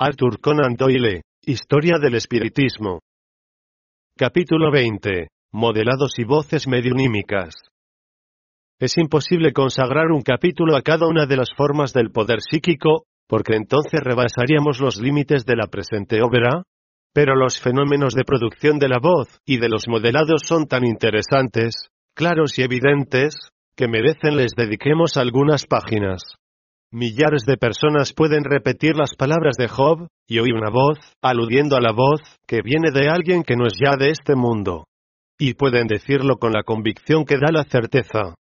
Arthur Conan Doyle, Historia del Espiritismo. Capítulo 20. Modelados y voces mediunímicas. Es imposible consagrar un capítulo a cada una de las formas del poder psíquico, porque entonces rebasaríamos los límites de la presente obra, pero los fenómenos de producción de la voz y de los modelados son tan interesantes, claros y evidentes, que merecen les dediquemos algunas páginas. Millares de personas pueden repetir las palabras de Job, y oír una voz, aludiendo a la voz, que viene de alguien que no es ya de este mundo. Y pueden decirlo con la convicción que da la certeza.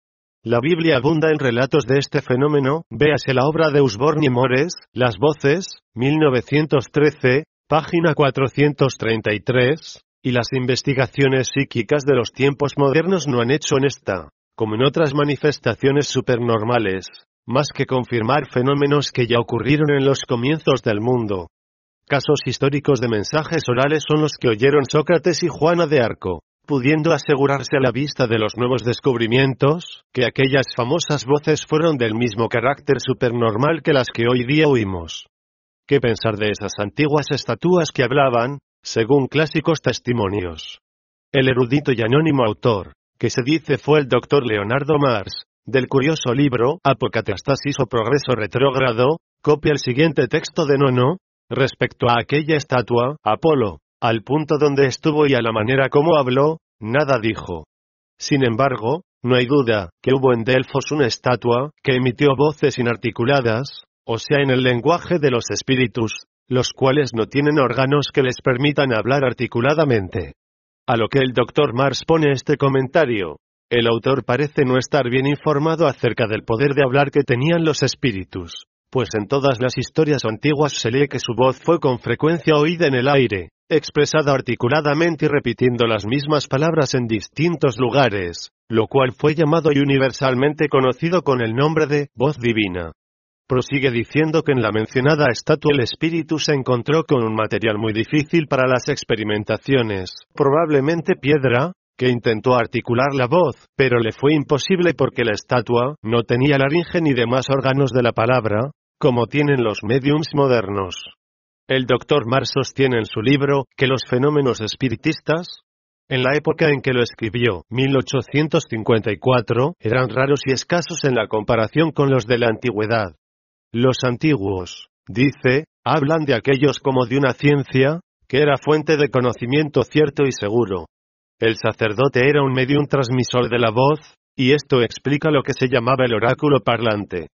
La Biblia abunda en relatos de este fenómeno, véase la obra de Usborne y Mores, Las Voces, 1913, página 433, y las investigaciones psíquicas de los tiempos modernos no han hecho en esta, como en otras manifestaciones supernormales, más que confirmar fenómenos que ya ocurrieron en los comienzos del mundo. Casos históricos de mensajes orales son los que oyeron Sócrates y Juana de Arco, pudiendo asegurarse a la vista de los nuevos descubrimientos, que aquellas famosas voces fueron del mismo carácter supernormal que las que hoy día oímos. ¿Qué pensar de esas antiguas estatuas que hablaban, según clásicos testimonios? El erudito y anónimo autor, que se dice fue el doctor Leonardo Mars, del curioso libro Apocatastasis o Progreso Retrógrado, copia el siguiente texto de Nono, respecto a aquella estatua, Apolo, al punto donde estuvo y a la manera como habló, nada dijo. Sin embargo, no hay duda, que hubo en Delfos una estatua, que emitió voces inarticuladas, o sea en el lenguaje de los espíritus, los cuales no tienen órganos que les permitan hablar articuladamente. A lo que el doctor Mars pone este comentario, el autor parece no estar bien informado acerca del poder de hablar que tenían los espíritus, pues en todas las historias antiguas se lee que su voz fue con frecuencia oída en el aire, expresada articuladamente y repitiendo las mismas palabras en distintos lugares, lo cual fue llamado y universalmente conocido con el nombre de voz divina. Prosigue diciendo que en la mencionada estatua el espíritu se encontró con un material muy difícil para las experimentaciones, probablemente piedra, que intentó articular la voz, pero le fue imposible porque la estatua no tenía laringe ni demás órganos de la palabra, como tienen los mediums modernos. El doctor Mars sostiene en su libro que los fenómenos espiritistas, en la época en que lo escribió, 1854, eran raros y escasos en la comparación con los de la antigüedad. Los antiguos, dice, hablan de aquellos como de una ciencia, que era fuente de conocimiento cierto y seguro, el sacerdote era un medium transmisor de la voz, y esto explica lo que se llamaba el oráculo parlante.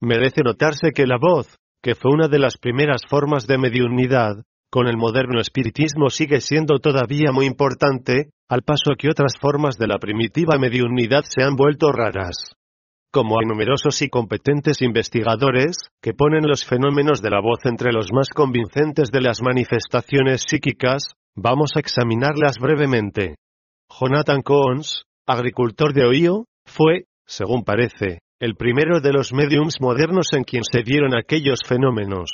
Merece notarse que la voz, que fue una de las primeras formas de mediunidad, con el moderno espiritismo sigue siendo todavía muy importante, al paso que otras formas de la primitiva mediunidad se han vuelto raras. Como hay numerosos y competentes investigadores, que ponen los fenómenos de la voz entre los más convincentes de las manifestaciones psíquicas, Vamos a examinarlas brevemente. Jonathan Coons, agricultor de Ohio, fue, según parece, el primero de los mediums modernos en quien se dieron aquellos fenómenos.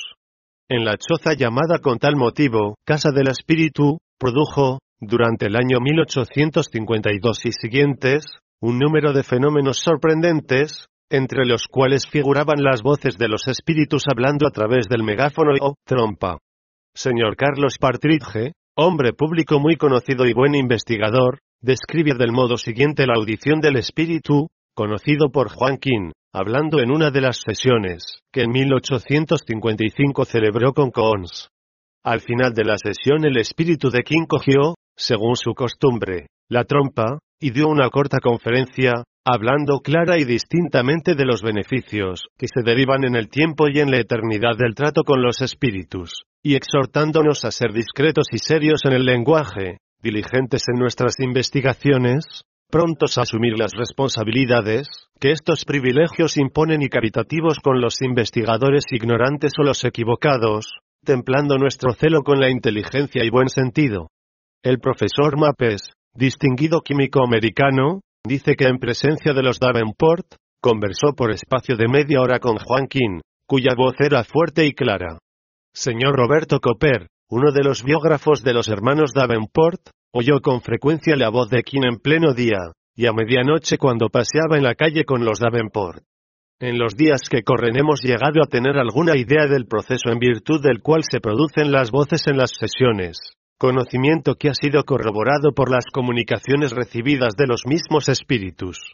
En la choza llamada con tal motivo, Casa del Espíritu, produjo, durante el año 1852 y siguientes, un número de fenómenos sorprendentes, entre los cuales figuraban las voces de los espíritus hablando a través del megáfono o trompa. Señor Carlos Partridge, hombre público muy conocido y buen investigador, describe del modo siguiente la audición del espíritu, conocido por Juan King, hablando en una de las sesiones, que en 1855 celebró con Coons. Al final de la sesión el espíritu de King cogió, según su costumbre, la trompa, y dio una corta conferencia, hablando clara y distintamente de los beneficios que se derivan en el tiempo y en la eternidad del trato con los espíritus, y exhortándonos a ser discretos y serios en el lenguaje, diligentes en nuestras investigaciones, prontos a asumir las responsabilidades que estos privilegios imponen y caritativos con los investigadores ignorantes o los equivocados, templando nuestro celo con la inteligencia y buen sentido. El profesor Mapes, distinguido químico americano, dice que en presencia de los Davenport, conversó por espacio de media hora con Juan King, cuya voz era fuerte y clara. Señor Roberto Copper, uno de los biógrafos de los hermanos Davenport, oyó con frecuencia la voz de King en pleno día, y a medianoche cuando paseaba en la calle con los Davenport. En los días que corren hemos llegado a tener alguna idea del proceso en virtud del cual se producen las voces en las sesiones, conocimiento que ha sido corroborado por las comunicaciones recibidas de los mismos espíritus.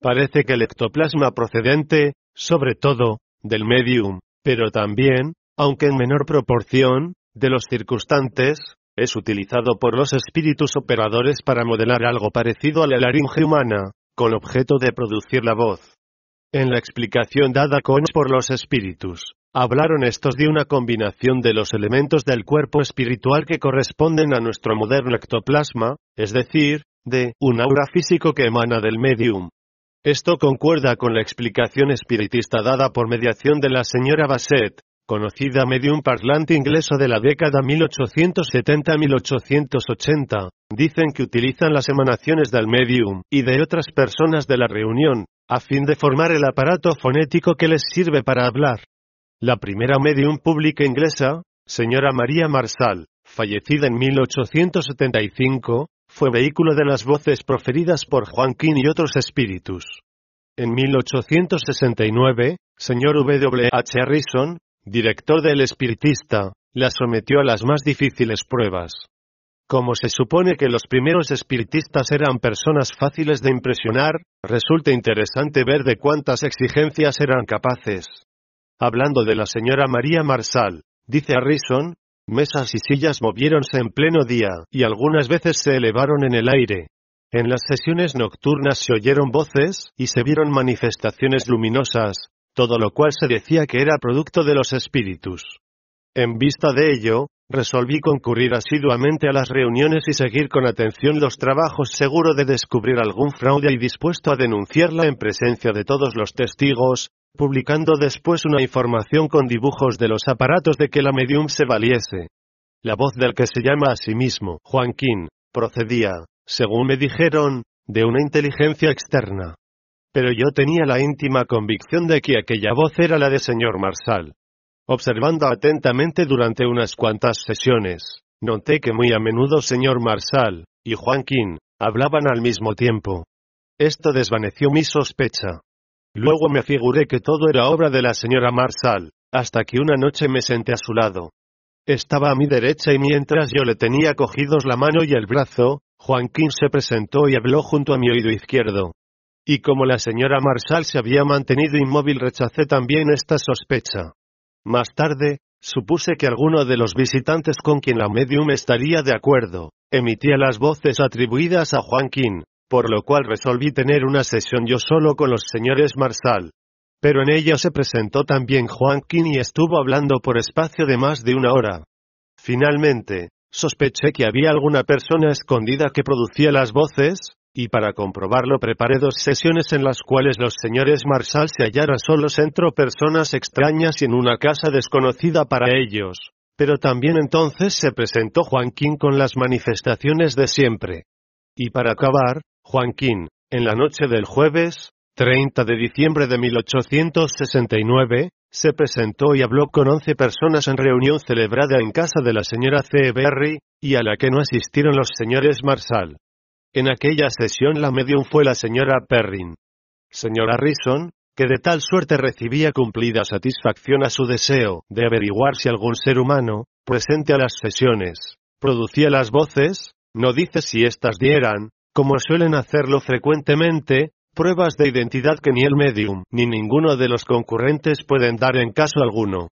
Parece que el ectoplasma procedente, sobre todo, del medium, pero también, aunque en menor proporción, de los circunstantes, es utilizado por los espíritus operadores para modelar algo parecido a la laringe humana, con objeto de producir la voz. En la explicación dada con por los espíritus, hablaron estos de una combinación de los elementos del cuerpo espiritual que corresponden a nuestro moderno ectoplasma, es decir, de un aura físico que emana del medium. Esto concuerda con la explicación espiritista dada por mediación de la señora Bassett, conocida medium parlante inglesa de la década 1870-1880, dicen que utilizan las emanaciones del medium y de otras personas de la reunión, a fin de formar el aparato fonético que les sirve para hablar. La primera medium pública inglesa, señora María Marsal, fallecida en 1875, fue vehículo de las voces proferidas por Joaquín y otros espíritus. En 1869, señor W. H. Harrison, director del Espiritista, la sometió a las más difíciles pruebas. Como se supone que los primeros espiritistas eran personas fáciles de impresionar, resulta interesante ver de cuántas exigencias eran capaces. Hablando de la señora María Marsal, dice Harrison, mesas y sillas moviéronse en pleno día, y algunas veces se elevaron en el aire. En las sesiones nocturnas se oyeron voces, y se vieron manifestaciones luminosas, todo lo cual se decía que era producto de los espíritus. En vista de ello, Resolví concurrir asiduamente a las reuniones y seguir con atención los trabajos seguro de descubrir algún fraude y dispuesto a denunciarla en presencia de todos los testigos, publicando después una información con dibujos de los aparatos de que la medium se valiese. La voz del que se llama a sí mismo Joaquín, procedía, según me dijeron, de una inteligencia externa. Pero yo tenía la íntima convicción de que aquella voz era la de señor Marsal. Observando atentamente durante unas cuantas sesiones, noté que muy a menudo señor Marsal y Joaquín hablaban al mismo tiempo. Esto desvaneció mi sospecha. Luego me figuré que todo era obra de la señora Marsal, hasta que una noche me senté a su lado. Estaba a mi derecha y mientras yo le tenía cogidos la mano y el brazo, Joaquín se presentó y habló junto a mi oído izquierdo. Y como la señora Marsal se había mantenido inmóvil rechacé también esta sospecha. Más tarde, supuse que alguno de los visitantes con quien la medium estaría de acuerdo, emitía las voces atribuidas a Joaquín, por lo cual resolví tener una sesión yo solo con los señores Marsal. Pero en ella se presentó también Joaquín y estuvo hablando por espacio de más de una hora. Finalmente, sospeché que había alguna persona escondida que producía las voces, y para comprobarlo preparé dos sesiones en las cuales los señores Marsal se hallaran solos entre personas extrañas y en una casa desconocida para ellos. Pero también entonces se presentó Joaquín con las manifestaciones de siempre. Y para acabar, Joaquín, en la noche del jueves, 30 de diciembre de 1869, se presentó y habló con once personas en reunión celebrada en casa de la señora C. Berry, y a la que no asistieron los señores Marsal. En aquella sesión la medium fue la señora Perrin. Señora Rison, que de tal suerte recibía cumplida satisfacción a su deseo de averiguar si algún ser humano, presente a las sesiones, producía las voces, no dice si éstas dieran, como suelen hacerlo frecuentemente, pruebas de identidad que ni el medium ni ninguno de los concurrentes pueden dar en caso alguno.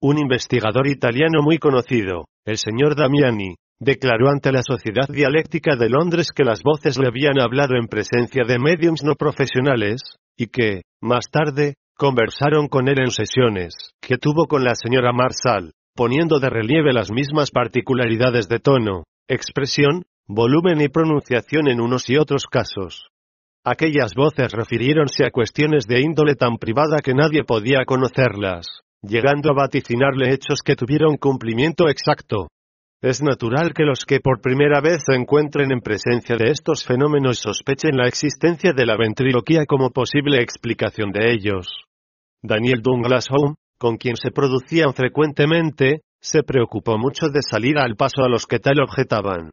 Un investigador italiano muy conocido, el señor Damiani, declaró ante la Sociedad Dialéctica de Londres que las voces le habían hablado en presencia de mediums no profesionales, y que, más tarde, conversaron con él en sesiones, que tuvo con la señora Marsal, poniendo de relieve las mismas particularidades de tono, expresión, volumen y pronunciación en unos y otros casos. Aquellas voces refiriéronse a cuestiones de índole tan privada que nadie podía conocerlas, llegando a vaticinarle hechos que tuvieron cumplimiento exacto. Es natural que los que por primera vez se encuentren en presencia de estos fenómenos sospechen la existencia de la ventriloquía como posible explicación de ellos. Daniel Douglas Home, con quien se producían frecuentemente, se preocupó mucho de salir al paso a los que tal objetaban.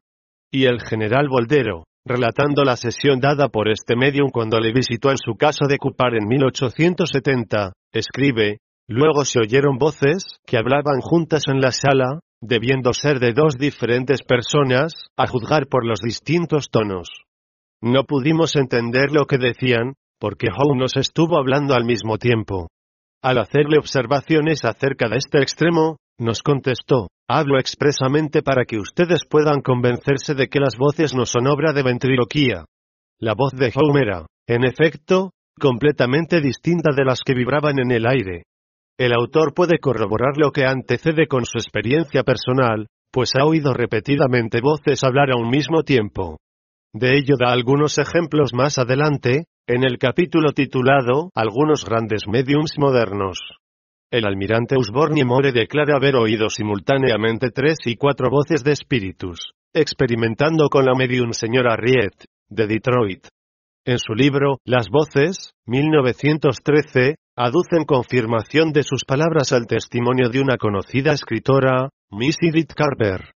Y el general Voldero, relatando la sesión dada por este medium cuando le visitó en su casa de Cupar en 1870, escribe, luego se oyeron voces que hablaban juntas en la sala, debiendo ser de dos diferentes personas, a juzgar por los distintos tonos. No pudimos entender lo que decían, porque Howe nos estuvo hablando al mismo tiempo. Al hacerle observaciones acerca de este extremo, nos contestó, hablo expresamente para que ustedes puedan convencerse de que las voces no son obra de ventriloquía. La voz de Howe era, en efecto, completamente distinta de las que vibraban en el aire. El autor puede corroborar lo que antecede con su experiencia personal, pues ha oído repetidamente voces hablar a un mismo tiempo. De ello da algunos ejemplos más adelante, en el capítulo titulado Algunos grandes mediums modernos. El almirante Usborne More declara haber oído simultáneamente tres y cuatro voces de espíritus, experimentando con la medium señora Riet, de Detroit. En su libro, Las voces, 1913, aducen confirmación de sus palabras al testimonio de una conocida escritora, Miss Edith Carver.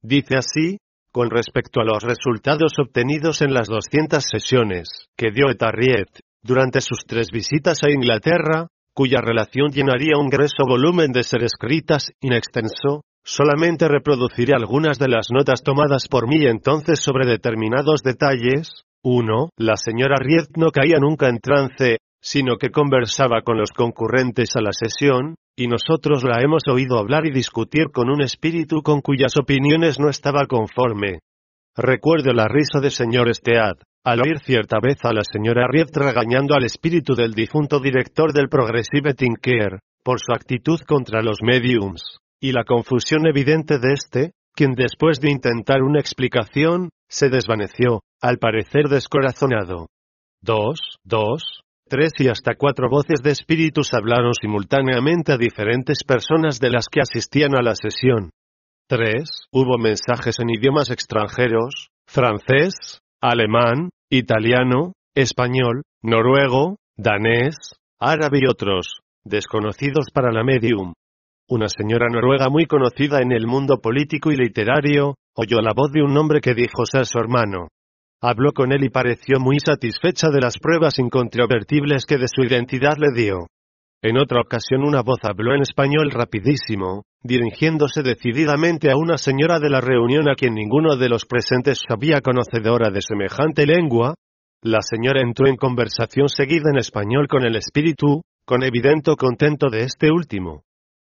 Dice así, con respecto a los resultados obtenidos en las 200 sesiones que dio Etarriet durante sus tres visitas a Inglaterra, cuya relación llenaría un grueso volumen de ser escritas in extenso, solamente reproduciré algunas de las notas tomadas por mí entonces sobre determinados detalles. 1. La señora Riet no caía nunca en trance, sino que conversaba con los concurrentes a la sesión, y nosotros la hemos oído hablar y discutir con un espíritu con cuyas opiniones no estaba conforme. Recuerdo la risa de señor Stead, al oír cierta vez a la señora Riet regañando al espíritu del difunto director del Progressive Tinker, por su actitud contra los mediums, y la confusión evidente de este, quien después de intentar una explicación, se desvaneció, al parecer descorazonado. 2. 2 tres y hasta cuatro voces de espíritus hablaron simultáneamente a diferentes personas de las que asistían a la sesión. 3. Hubo mensajes en idiomas extranjeros, francés, alemán, italiano, español, noruego, danés, árabe y otros, desconocidos para la medium. Una señora noruega muy conocida en el mundo político y literario, oyó la voz de un hombre que dijo ser su hermano. Habló con él y pareció muy satisfecha de las pruebas incontrovertibles que de su identidad le dio. En otra ocasión una voz habló en español rapidísimo, dirigiéndose decididamente a una señora de la reunión a quien ninguno de los presentes sabía conocedora de semejante lengua. La señora entró en conversación seguida en español con el espíritu, con evidente contento de este último.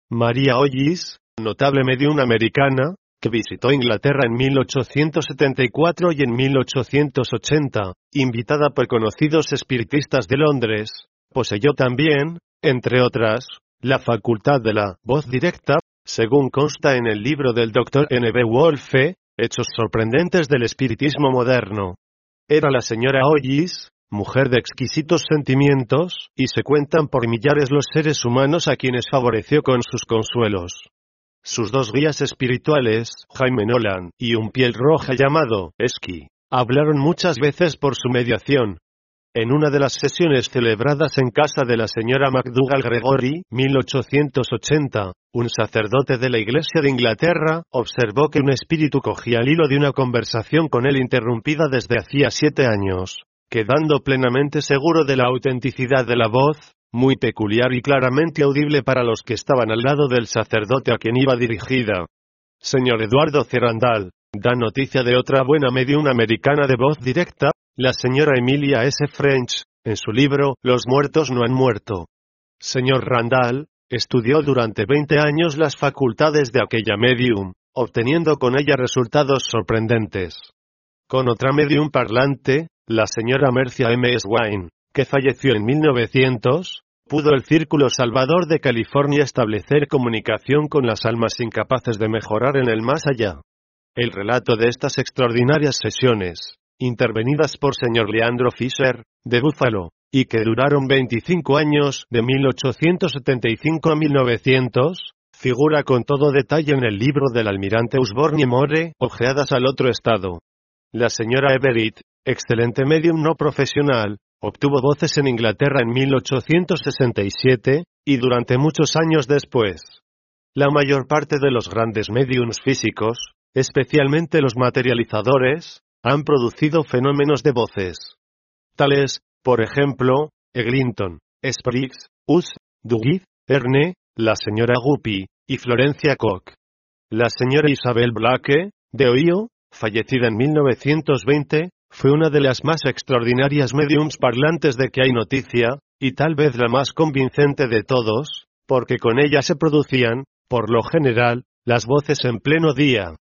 María Ollis, notable medium americana, que visitó Inglaterra en 1874 y en 1880, invitada por conocidos espiritistas de Londres, poseyó también, entre otras, la facultad de la voz directa, según consta en el libro del Dr. N. B. Wolfe, Hechos sorprendentes del espiritismo moderno. Era la señora Hollis, mujer de exquisitos sentimientos, y se cuentan por millares los seres humanos a quienes favoreció con sus consuelos. Sus dos guías espirituales, Jaime Nolan y un piel roja llamado Esqui, hablaron muchas veces por su mediación. En una de las sesiones celebradas en casa de la señora MacDougall Gregory, 1880, un sacerdote de la Iglesia de Inglaterra observó que un espíritu cogía el hilo de una conversación con él interrumpida desde hacía siete años. Quedando plenamente seguro de la autenticidad de la voz, muy peculiar y claramente audible para los que estaban al lado del sacerdote a quien iba dirigida. Señor Eduardo Cerandal, da noticia de otra buena medium americana de voz directa, la señora Emilia S. French, en su libro Los muertos no han muerto. Señor Randall, estudió durante 20 años las facultades de aquella medium, obteniendo con ella resultados sorprendentes. Con otra medium parlante, la señora Mercia M. Wine, que falleció en 1900, pudo el Círculo Salvador de California establecer comunicación con las almas incapaces de mejorar en el más allá. El relato de estas extraordinarias sesiones, intervenidas por señor Leandro Fisher, de Buffalo, y que duraron 25 años, de 1875 a 1900, figura con todo detalle en el libro del almirante Usborne More, Ojeadas al otro estado. La señora Everett, excelente medium no profesional, Obtuvo voces en Inglaterra en 1867, y durante muchos años después. La mayor parte de los grandes mediums físicos, especialmente los materializadores, han producido fenómenos de voces. Tales, por ejemplo, Eglinton, Spriggs, Us, Dugit, Erne, la señora Guppy, y Florencia Koch. La señora Isabel Blake, de Ohio, fallecida en 1920, fue una de las más extraordinarias mediums parlantes de que hay noticia, y tal vez la más convincente de todos, porque con ella se producían, por lo general, las voces en pleno día.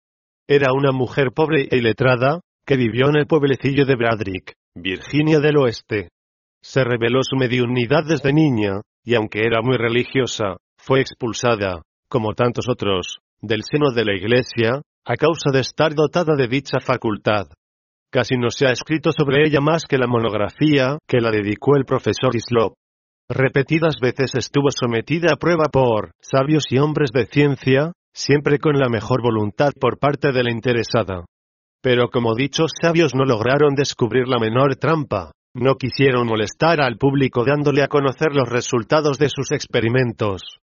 Era una mujer pobre e iletrada, que vivió en el pueblecillo de Bradrick, Virginia del Oeste. Se reveló su mediunidad desde niña, y aunque era muy religiosa, fue expulsada, como tantos otros, del seno de la Iglesia, a causa de estar dotada de dicha facultad. Casi no se ha escrito sobre ella más que la monografía que la dedicó el profesor Islop. Repetidas veces estuvo sometida a prueba por sabios y hombres de ciencia, siempre con la mejor voluntad por parte de la interesada. Pero como dichos sabios no lograron descubrir la menor trampa, no quisieron molestar al público dándole a conocer los resultados de sus experimentos.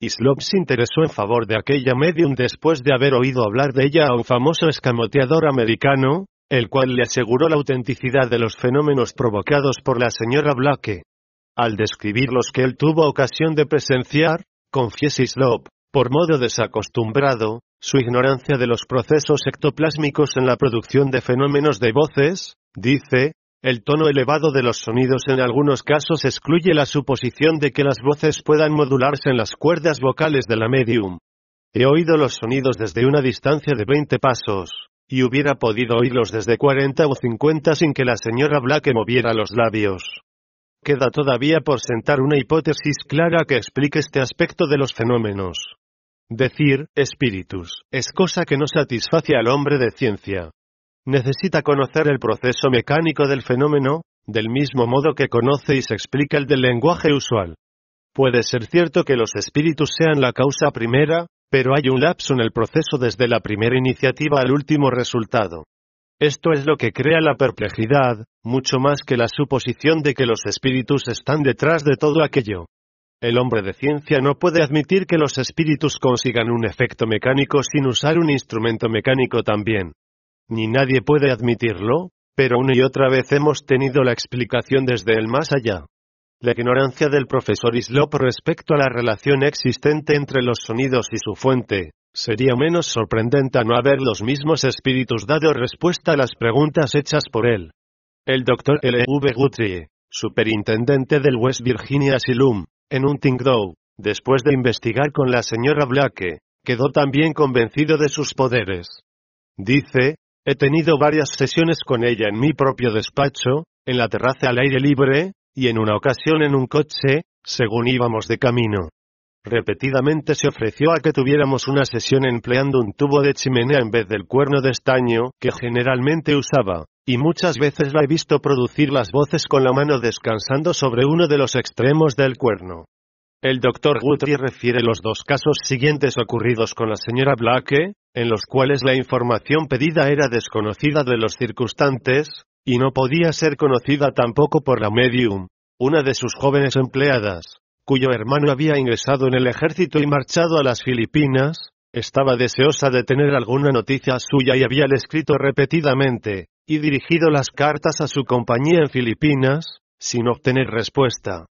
Islop se interesó en favor de aquella medium después de haber oído hablar de ella a un famoso escamoteador americano, el cual le aseguró la autenticidad de los fenómenos provocados por la señora Blake. Al describir los que él tuvo ocasión de presenciar, confiesa Islop, por modo desacostumbrado, su ignorancia de los procesos ectoplásmicos en la producción de fenómenos de voces, dice, el tono elevado de los sonidos en algunos casos excluye la suposición de que las voces puedan modularse en las cuerdas vocales de la medium. He oído los sonidos desde una distancia de 20 pasos, y hubiera podido oírlos desde 40 o 50 sin que la señora Black moviera los labios. Queda todavía por sentar una hipótesis clara que explique este aspecto de los fenómenos. Decir, espíritus, es cosa que no satisface al hombre de ciencia. Necesita conocer el proceso mecánico del fenómeno, del mismo modo que conoce y se explica el del lenguaje usual. Puede ser cierto que los espíritus sean la causa primera, pero hay un lapso en el proceso desde la primera iniciativa al último resultado. Esto es lo que crea la perplejidad, mucho más que la suposición de que los espíritus están detrás de todo aquello. El hombre de ciencia no puede admitir que los espíritus consigan un efecto mecánico sin usar un instrumento mecánico también ni nadie puede admitirlo, pero una y otra vez hemos tenido la explicación desde el más allá. La ignorancia del profesor Islop respecto a la relación existente entre los sonidos y su fuente, sería menos sorprendente a no haber los mismos espíritus dado respuesta a las preguntas hechas por él. El doctor L. V. Guthrie, superintendente del West Virginia Asylum, en un Tingdow, después de investigar con la señora Blake, quedó también convencido de sus poderes. Dice, He tenido varias sesiones con ella en mi propio despacho, en la terraza al aire libre, y en una ocasión en un coche, según íbamos de camino. Repetidamente se ofreció a que tuviéramos una sesión empleando un tubo de chimenea en vez del cuerno de estaño que generalmente usaba, y muchas veces la he visto producir las voces con la mano descansando sobre uno de los extremos del cuerno. El doctor Guthrie refiere los dos casos siguientes ocurridos con la señora Blake, en los cuales la información pedida era desconocida de los circunstantes, y no podía ser conocida tampoco por la medium, una de sus jóvenes empleadas, cuyo hermano había ingresado en el ejército y marchado a las Filipinas, estaba deseosa de tener alguna noticia suya y había escrito repetidamente, y dirigido las cartas a su compañía en Filipinas, sin obtener respuesta.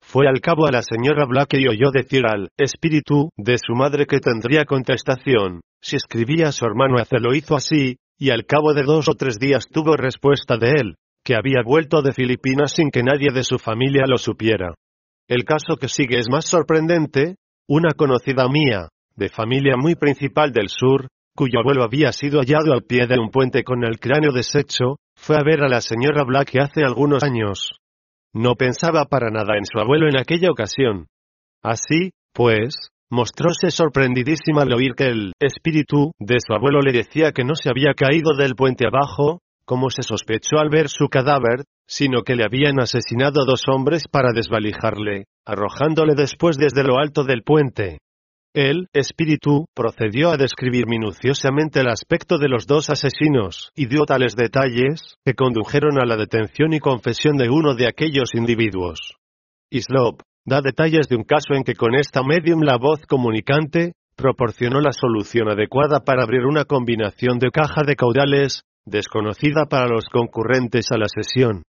Fue al cabo a la señora Black y oyó decir al espíritu de su madre que tendría contestación. Si escribía a su hermano hace lo hizo así, y al cabo de dos o tres días tuvo respuesta de él, que había vuelto de Filipinas sin que nadie de su familia lo supiera. El caso que sigue es más sorprendente, una conocida mía, de familia muy principal del sur, cuyo abuelo había sido hallado al pie de un puente con el cráneo deshecho, fue a ver a la señora Black hace algunos años, no pensaba para nada en su abuelo en aquella ocasión. Así, pues, mostróse sorprendidísima al oír que el espíritu de su abuelo le decía que no se había caído del puente abajo, como se sospechó al ver su cadáver, sino que le habían asesinado dos hombres para desvalijarle, arrojándole después desde lo alto del puente. El espíritu procedió a describir minuciosamente el aspecto de los dos asesinos, y dio tales detalles, que condujeron a la detención y confesión de uno de aquellos individuos. Islop, da detalles de un caso en que con esta medium la voz comunicante, proporcionó la solución adecuada para abrir una combinación de caja de caudales, desconocida para los concurrentes a la sesión.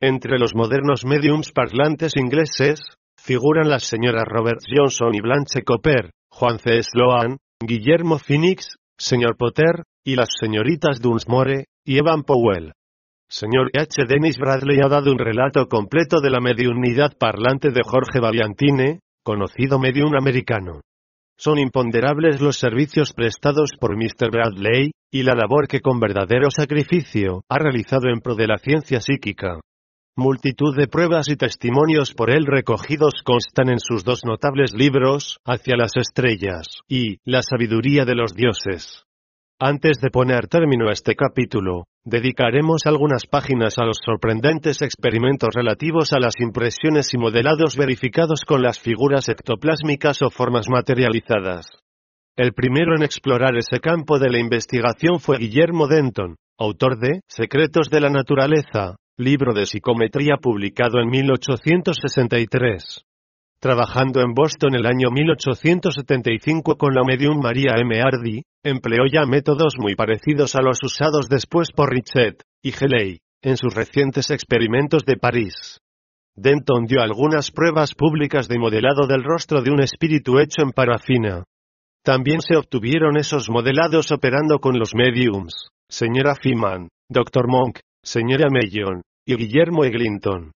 Entre los modernos mediums parlantes ingleses, figuran las señoras Robert Johnson y Blanche Cooper, Juan C. Sloan, Guillermo Phoenix, señor Potter, y las señoritas Dunsmore, y Evan Powell. Señor H. Dennis Bradley ha dado un relato completo de la mediunidad parlante de Jorge Valiantine, conocido medium americano. Son imponderables los servicios prestados por Mr. Bradley, y la labor que con verdadero sacrificio ha realizado en pro de la ciencia psíquica. Multitud de pruebas y testimonios por él recogidos constan en sus dos notables libros, Hacia las estrellas, y La sabiduría de los dioses. Antes de poner término a este capítulo, dedicaremos algunas páginas a los sorprendentes experimentos relativos a las impresiones y modelados verificados con las figuras ectoplásmicas o formas materializadas. El primero en explorar ese campo de la investigación fue Guillermo Denton, autor de Secretos de la Naturaleza, libro de psicometría publicado en 1863. Trabajando en Boston el año 1875 con la medium María M. Hardy, empleó ya métodos muy parecidos a los usados después por Richet y Geley en sus recientes experimentos de París. Denton dio algunas pruebas públicas de modelado del rostro de un espíritu hecho en parafina. También se obtuvieron esos modelados operando con los mediums, señora Feeman, Dr. Monk, señora Mayon, y Guillermo Eglinton.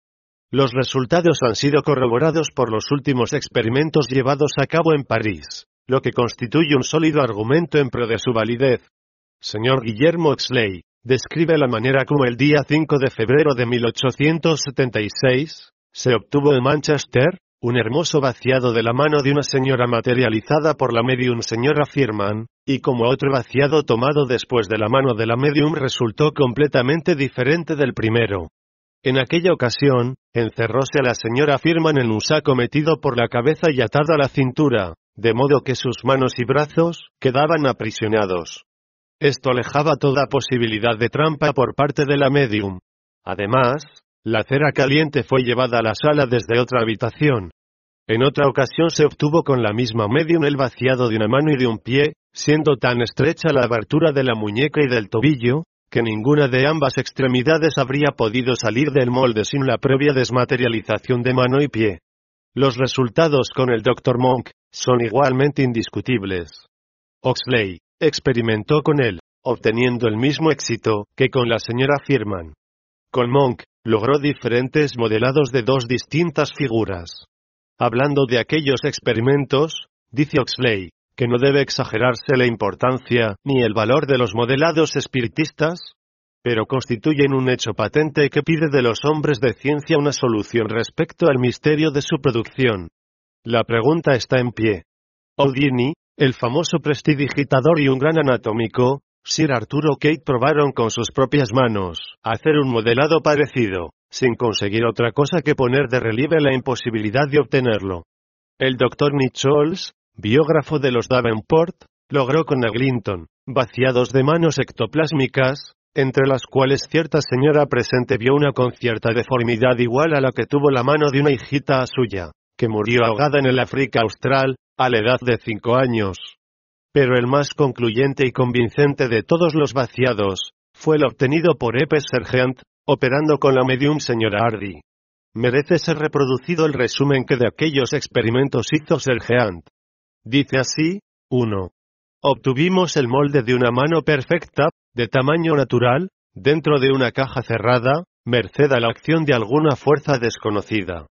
Los resultados han sido corroborados por los últimos experimentos llevados a cabo en París, lo que constituye un sólido argumento en pro de su validez. Señor Guillermo Exley, describe la manera como el día 5 de febrero de 1876, se obtuvo en Manchester, un hermoso vaciado de la mano de una señora materializada por la medium señora Firman, y como otro vaciado tomado después de la mano de la medium resultó completamente diferente del primero. En aquella ocasión, encerróse a la señora Firman en un saco metido por la cabeza y atado a la cintura, de modo que sus manos y brazos quedaban aprisionados. Esto alejaba toda posibilidad de trampa por parte de la medium. Además, la cera caliente fue llevada a la sala desde otra habitación. En otra ocasión se obtuvo con la misma medium el vaciado de una mano y de un pie, siendo tan estrecha la abertura de la muñeca y del tobillo, que ninguna de ambas extremidades habría podido salir del molde sin la previa desmaterialización de mano y pie. Los resultados con el Dr. Monk son igualmente indiscutibles. Oxley experimentó con él, obteniendo el mismo éxito que con la señora Firman. Con Monk, logró diferentes modelados de dos distintas figuras. Hablando de aquellos experimentos, dice Oxley, que no debe exagerarse la importancia ni el valor de los modelados espiritistas, pero constituyen un hecho patente que pide de los hombres de ciencia una solución respecto al misterio de su producción. La pregunta está en pie. Houdini, el famoso prestidigitador y un gran anatómico, Sir Arturo Kate probaron con sus propias manos hacer un modelado parecido, sin conseguir otra cosa que poner de relieve la imposibilidad de obtenerlo. El Dr. Nichols, biógrafo de los Davenport, logró con Eglinton, vaciados de manos ectoplásmicas, entre las cuales cierta señora presente vio una con cierta deformidad igual a la que tuvo la mano de una hijita suya, que murió ahogada en el África Austral, a la edad de cinco años. Pero el más concluyente y convincente de todos los vaciados, fue el obtenido por Epes Sergeant, operando con la medium señora Hardy. Merece ser reproducido el resumen que de aquellos experimentos hizo Sergeant. Dice así, 1. Obtuvimos el molde de una mano perfecta, de tamaño natural, dentro de una caja cerrada, merced a la acción de alguna fuerza desconocida.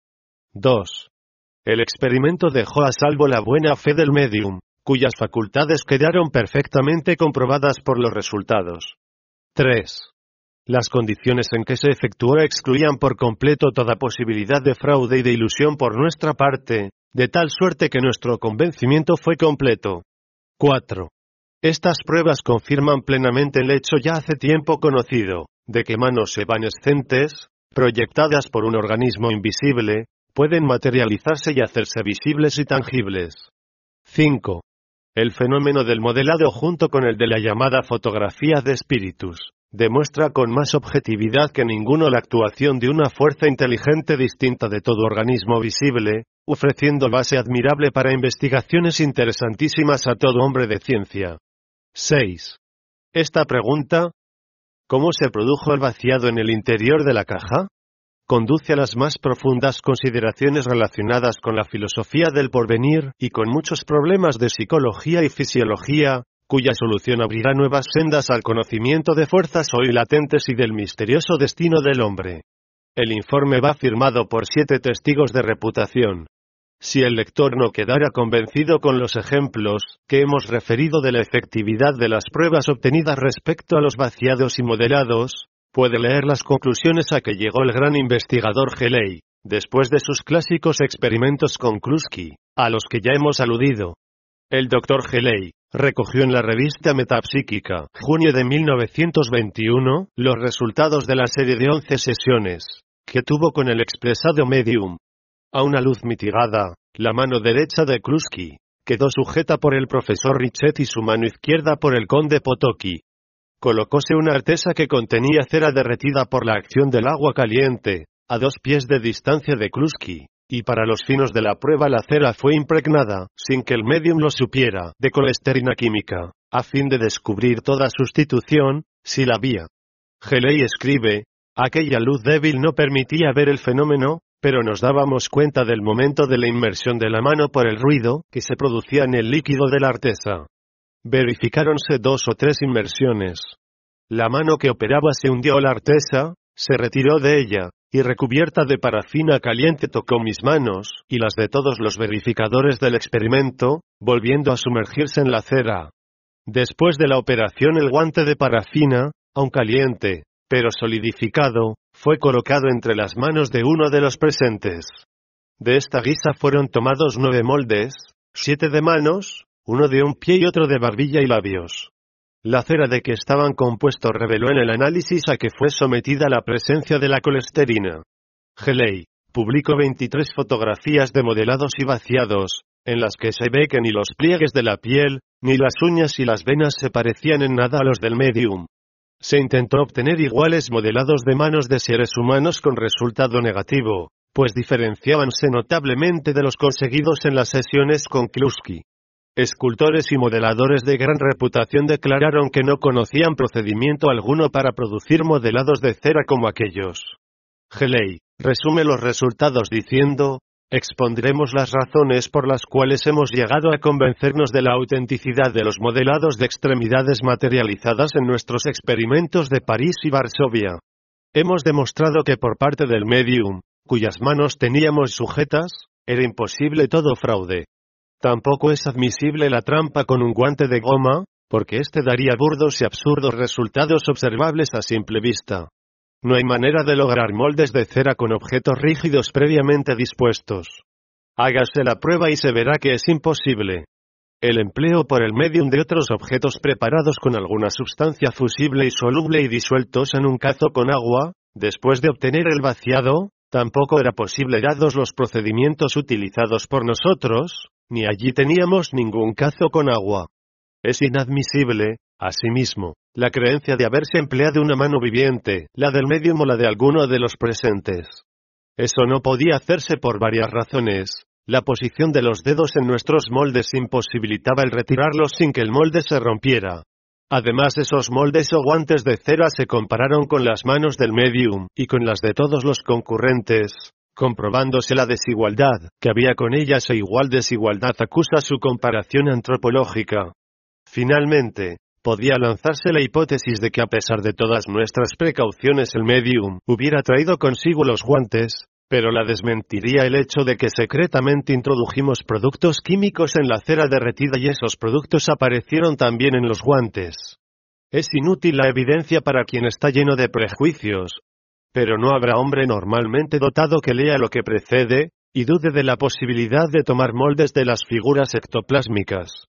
2. El experimento dejó a salvo la buena fe del medium, cuyas facultades quedaron perfectamente comprobadas por los resultados. 3. Las condiciones en que se efectuó excluían por completo toda posibilidad de fraude y de ilusión por nuestra parte, de tal suerte que nuestro convencimiento fue completo. 4. Estas pruebas confirman plenamente el hecho ya hace tiempo conocido, de que manos evanescentes, proyectadas por un organismo invisible, pueden materializarse y hacerse visibles y tangibles. 5. El fenómeno del modelado junto con el de la llamada fotografía de espíritus, demuestra con más objetividad que ninguno la actuación de una fuerza inteligente distinta de todo organismo visible, ofreciendo base admirable para investigaciones interesantísimas a todo hombre de ciencia. 6. Esta pregunta, ¿Cómo se produjo el vaciado en el interior de la caja? Conduce a las más profundas consideraciones relacionadas con la filosofía del porvenir y con muchos problemas de psicología y fisiología, cuya solución abrirá nuevas sendas al conocimiento de fuerzas hoy latentes y del misterioso destino del hombre. El informe va firmado por siete testigos de reputación. Si el lector no quedara convencido con los ejemplos que hemos referido de la efectividad de las pruebas obtenidas respecto a los vaciados y modelados, puede leer las conclusiones a que llegó el gran investigador Geley, después de sus clásicos experimentos con Kluski, a los que ya hemos aludido. El Dr. Geley recogió en la revista Metapsíquica, junio de 1921, los resultados de la serie de 11 sesiones que tuvo con el expresado medium. A una luz mitigada, la mano derecha de Kluski quedó sujeta por el profesor Richet y su mano izquierda por el conde Potoki. Colocóse una artesa que contenía cera derretida por la acción del agua caliente, a dos pies de distancia de Kluski, y para los finos de la prueba la cera fue impregnada, sin que el medium lo supiera, de colesterina química, a fin de descubrir toda sustitución, si la había. Geley escribe, aquella luz débil no permitía ver el fenómeno, pero nos dábamos cuenta del momento de la inmersión de la mano por el ruido que se producía en el líquido de la artesa. Verificáronse dos o tres inmersiones. La mano que operaba se hundió la artesa, se retiró de ella, y recubierta de parafina caliente tocó mis manos, y las de todos los verificadores del experimento, volviendo a sumergirse en la cera. Después de la operación el guante de parafina, aun caliente, pero solidificado, fue colocado entre las manos de uno de los presentes. De esta guisa fueron tomados nueve moldes, siete de manos, uno de un pie y otro de barbilla y labios. La cera de que estaban compuestos reveló en el análisis a que fue sometida la presencia de la colesterina. Geley publicó 23 fotografías de modelados y vaciados, en las que se ve que ni los pliegues de la piel, ni las uñas y las venas se parecían en nada a los del medium. Se intentó obtener iguales modelados de manos de seres humanos con resultado negativo, pues diferenciábanse notablemente de los conseguidos en las sesiones con Kluski. Escultores y modeladores de gran reputación declararon que no conocían procedimiento alguno para producir modelados de cera como aquellos. Geley resume los resultados diciendo, expondremos las razones por las cuales hemos llegado a convencernos de la autenticidad de los modelados de extremidades materializadas en nuestros experimentos de París y Varsovia. Hemos demostrado que por parte del medium, cuyas manos teníamos sujetas, era imposible todo fraude. Tampoco es admisible la trampa con un guante de goma, porque éste daría burdos y absurdos resultados observables a simple vista. No hay manera de lograr moldes de cera con objetos rígidos previamente dispuestos. Hágase la prueba y se verá que es imposible. El empleo por el medium de otros objetos preparados con alguna sustancia fusible y soluble y disueltos en un cazo con agua, después de obtener el vaciado, tampoco era posible dados los procedimientos utilizados por nosotros, ni allí teníamos ningún cazo con agua. Es inadmisible, asimismo, la creencia de haberse empleado una mano viviente, la del medium o la de alguno de los presentes. Eso no podía hacerse por varias razones. La posición de los dedos en nuestros moldes imposibilitaba el retirarlos sin que el molde se rompiera. Además esos moldes o guantes de cera se compararon con las manos del medium y con las de todos los concurrentes, comprobándose la desigualdad que había con ellas e igual desigualdad acusa su comparación antropológica. Finalmente, podía lanzarse la hipótesis de que a pesar de todas nuestras precauciones el medium hubiera traído consigo los guantes, pero la desmentiría el hecho de que secretamente introdujimos productos químicos en la cera derretida y esos productos aparecieron también en los guantes. Es inútil la evidencia para quien está lleno de prejuicios, pero no habrá hombre normalmente dotado que lea lo que precede, y dude de la posibilidad de tomar moldes de las figuras ectoplásmicas.